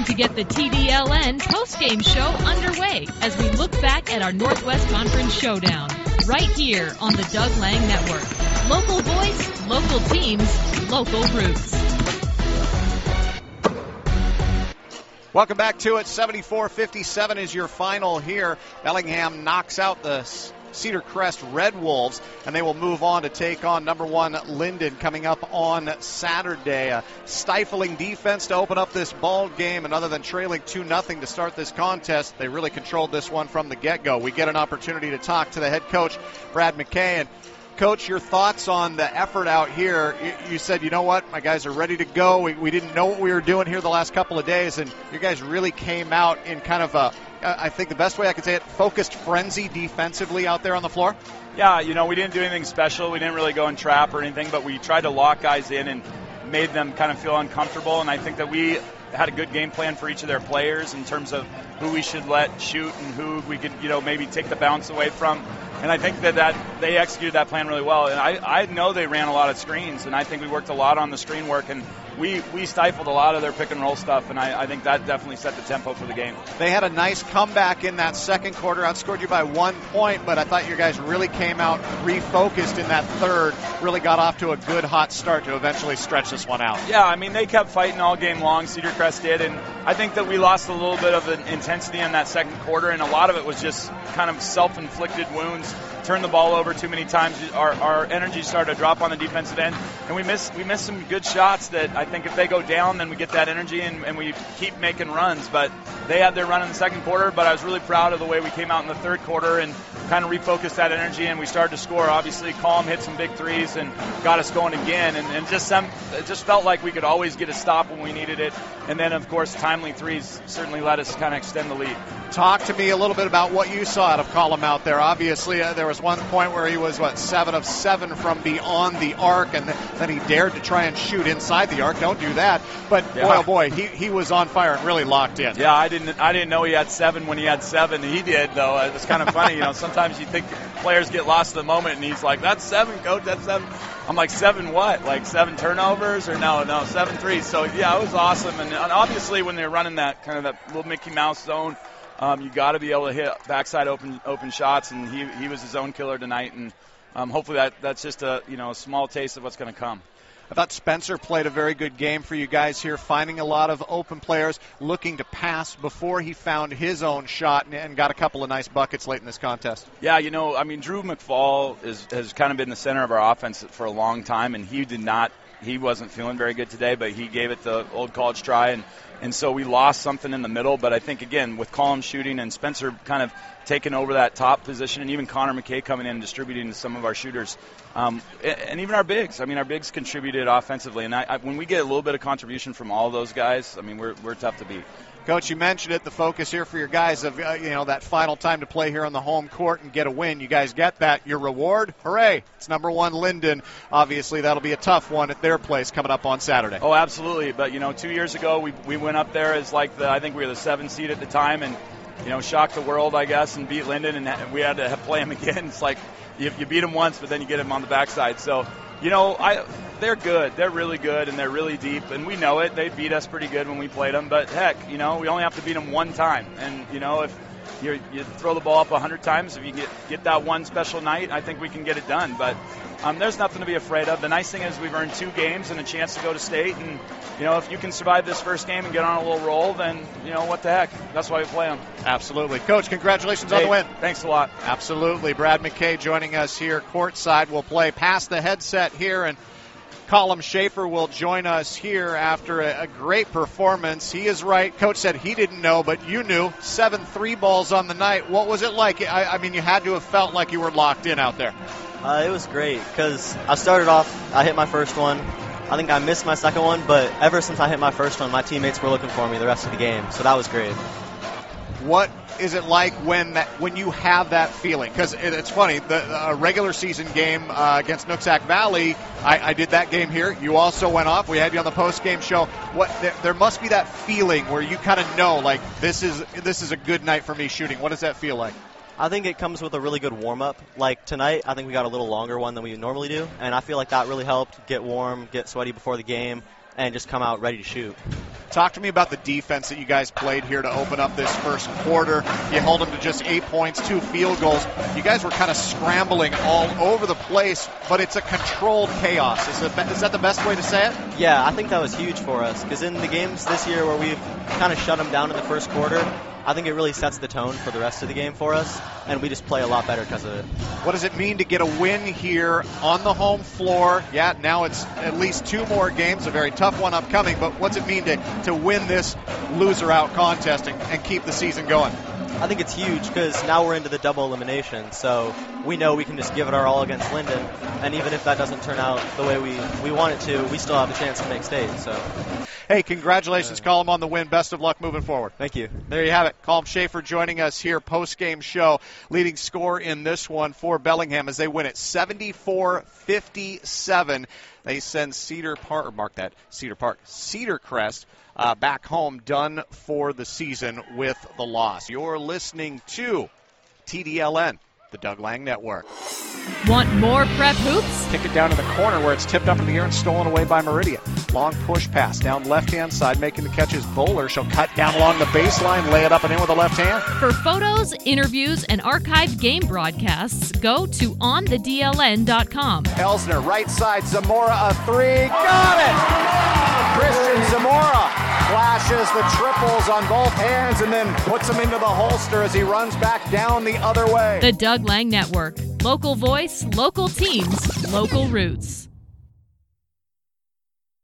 time to get the TDLN postgame show underway as we look back at our Northwest Conference showdown right here on the Doug Lang Network. Local voice, local teams, local roots. Welcome back to it. 74-57 is your final here. Bellingham knocks out the Cedarcrest Red Wolves, and they will move on to take on number one Lynden coming up on Saturday. A stifling defense to open up this ball game, and other than trailing 2 0 to start this contest, they really controlled this one from the get go. We get an opportunity to talk to the head coach, Brad McKay, and Coach, your thoughts on the effort out here? You, said, you know what, my guys are ready to go. We, we didn't know what we were doing here the last couple of days, and you guys really came out in kind of a, I think the best way I could say it, focused frenzy defensively out there on the floor. Yeah, you know, we didn't do anything special. We didn't really go and trap or anything, but we tried to lock guys in and made them kind of feel uncomfortable. And I think that we had a good game plan for each of their players in terms of who we should let shoot and who we could, you know, maybe take the bounce away from. And I think that, that they executed that plan really well. And I, I know they ran a lot of screens, and I think we worked a lot on the screen work. And we, we stifled a lot of their pick and roll stuff, and I, I think that definitely set the tempo for the game. They had a nice comeback in that second quarter, outscored you by one point, but I thought your guys really came out refocused in that third, really got off to a good hot start to eventually stretch this one out. Yeah, I mean, they kept fighting all game long, Cedarcrest did, and I think that we lost a little bit of an intensity in that second quarter, and a lot of it was just kind of self inflicted wounds turned the ball over too many times. Our, our energy started to drop on the defensive end, and we missed we missed some good shots that I think if they go down, then we get that energy and, and we keep making runs. But they had their run in the second quarter, but I was really proud of the way we came out in the third quarter and kind of refocused that energy, and we started to score. Obviously, Colm hit some big threes and got us going again, and, and just some it just felt like we could always get a stop when we needed it. And then, of course, timely threes certainly let us kind of extend the lead. Talk to me a little bit about what you saw out of Colm out there. Obviously, uh, there was one point where he was what seven of seven from beyond the arc, and then he dared to try and shoot inside the arc. Don't do that. But yeah. boy, oh boy, he, he was on fire and really locked in. Yeah, I didn't I didn't know he had seven when he had seven. He did though. It was kind of funny. You know, sometimes you think players get lost in the moment, and he's like, "That's seven, coach. That's seven. I'm like, seven what? Like seven turnovers or no, no, seven threes. So yeah, it was awesome. And, and obviously, when they're running that kind of that little Mickey Mouse zone um, you got to be able to hit backside open open shots, and he he was his own killer tonight, and um, hopefully that that's just a you know a small taste of what's going to come. I thought Spencer played a very good game for you guys here, finding a lot of open players looking to pass before he found his own shot and, and got a couple of nice buckets late in this contest. Yeah, you know, I mean, Drew McFall is, has kind of been the center of our offense for a long time, and he did not, he wasn't feeling very good today, but he gave it the old college try and and so we lost something in the middle. But I think again with Colm shooting and Spencer kind of taking over that top position, and even Connor McKay coming in and distributing to some of our shooters, um, and even our bigs. I mean, our bigs contributed offensively, and I, I, when we get a little bit of contribution from all those guys, I mean, we're we're tough to beat. Coach, you mentioned it. The focus here for your guys of uh, you know that final time to play here on the home court and get a win. You guys get that. Your reward, hooray! It's number one Lynden. Obviously, that'll be a tough one at their place coming up on Saturday. Oh, absolutely. But you know, two years ago we we went up there as like the I think we were the seventh seed at the time and you know, shocked the world, I guess, and beat Lynden and we had to play them again. It's like you, you beat them once, but then you get them on the backside. So you know, I they're good. They're really good, and they're really deep, and we know it. They beat us pretty good when we played them, but heck, you know, we only have to beat them one time, and you know, if you you throw the ball up a hundred times, if you get get that one special night, I think we can get it done. But um, there's nothing to be afraid of. The nice thing is we've earned two games and a chance to go to state, and you know, if you can survive this first game and get on a little roll, then you know what the heck. That's why we play them. Absolutely, Coach. Congratulations hey, on the win. Thanks a lot. Absolutely, Brad McKay joining us here courtside. We'll play past the headset here and. Colum Schaefer will join us here after a, a, great performance. He is right. Coach said he didn't know, but you knew. Seven three balls on the night. What was it like? I, I mean, you had to have felt like you were locked in out there. Uh, it was great because I started off, I hit my first one. I think I missed my second one, but ever since I hit my first one, my teammates were looking for me the rest of the game. So that was great. What is it like when that when you have that feeling? Because it, it's funny, the a regular season game uh, against Nooksack Valley, I, I, did that game here. You also went off. We had you on the post game show. What there, there must be that feeling where you kind of know, like this is this is a good night for me shooting. What does that feel like? I think it comes with a really good warm up. Like tonight, I think we got a little longer one than we normally do, and I feel like that really helped get warm, get sweaty before the game, and just come out ready to shoot. Talk to me about the defense that you guys played here to open up this first quarter. You held them to just eight points, two field goals. You guys were kind of scrambling all over the place, but it's a controlled chaos. Is, it, is that the best way to say it? Yeah, I think that was huge for us because in the games this year where we've kind of shut them down in the first quarter, I think it really sets the tone for the rest of the game for us, and we just play a lot better because of it. What does it mean to get a win here on the home floor? Yeah, now it's at least two more games, a very tough one upcoming, but what's it mean to, to win this loser out contest and, and keep the season going? I think it's huge because now we're into the double elimination, so we know we can just give it our all against Lynden, and even if that doesn't turn out the way we, we want it to, we still have a chance to make state. So, hey, congratulations, Colm, on the win. Best of luck moving forward. Thank you. There you have it. Colm Schaefer joining us here post game show, leading score in this one for Bellingham as they win it 74-57. They send Cedar Park, or mark that Cedar Park, Cedarcrest uh, back home, done for the season with the loss. You're listening to TDLN, the Doug Lang Network. Want more prep hoops? Kick it down to the corner where it's tipped up in the air and stolen away by Meridian. Long push pass down left hand side, making the catches. Bowler. She'll cut down along the baseline, lay it up and in with the left hand. For photos, interviews, and archived game broadcasts, go to onthedln.com. Elsner, right side, Zamora a three. Got it! Christian Zamora flashes the triples on both hands and then puts them into the holster as he runs back down the other way. The Doug Lang Network. Local voice, local teams, local roots.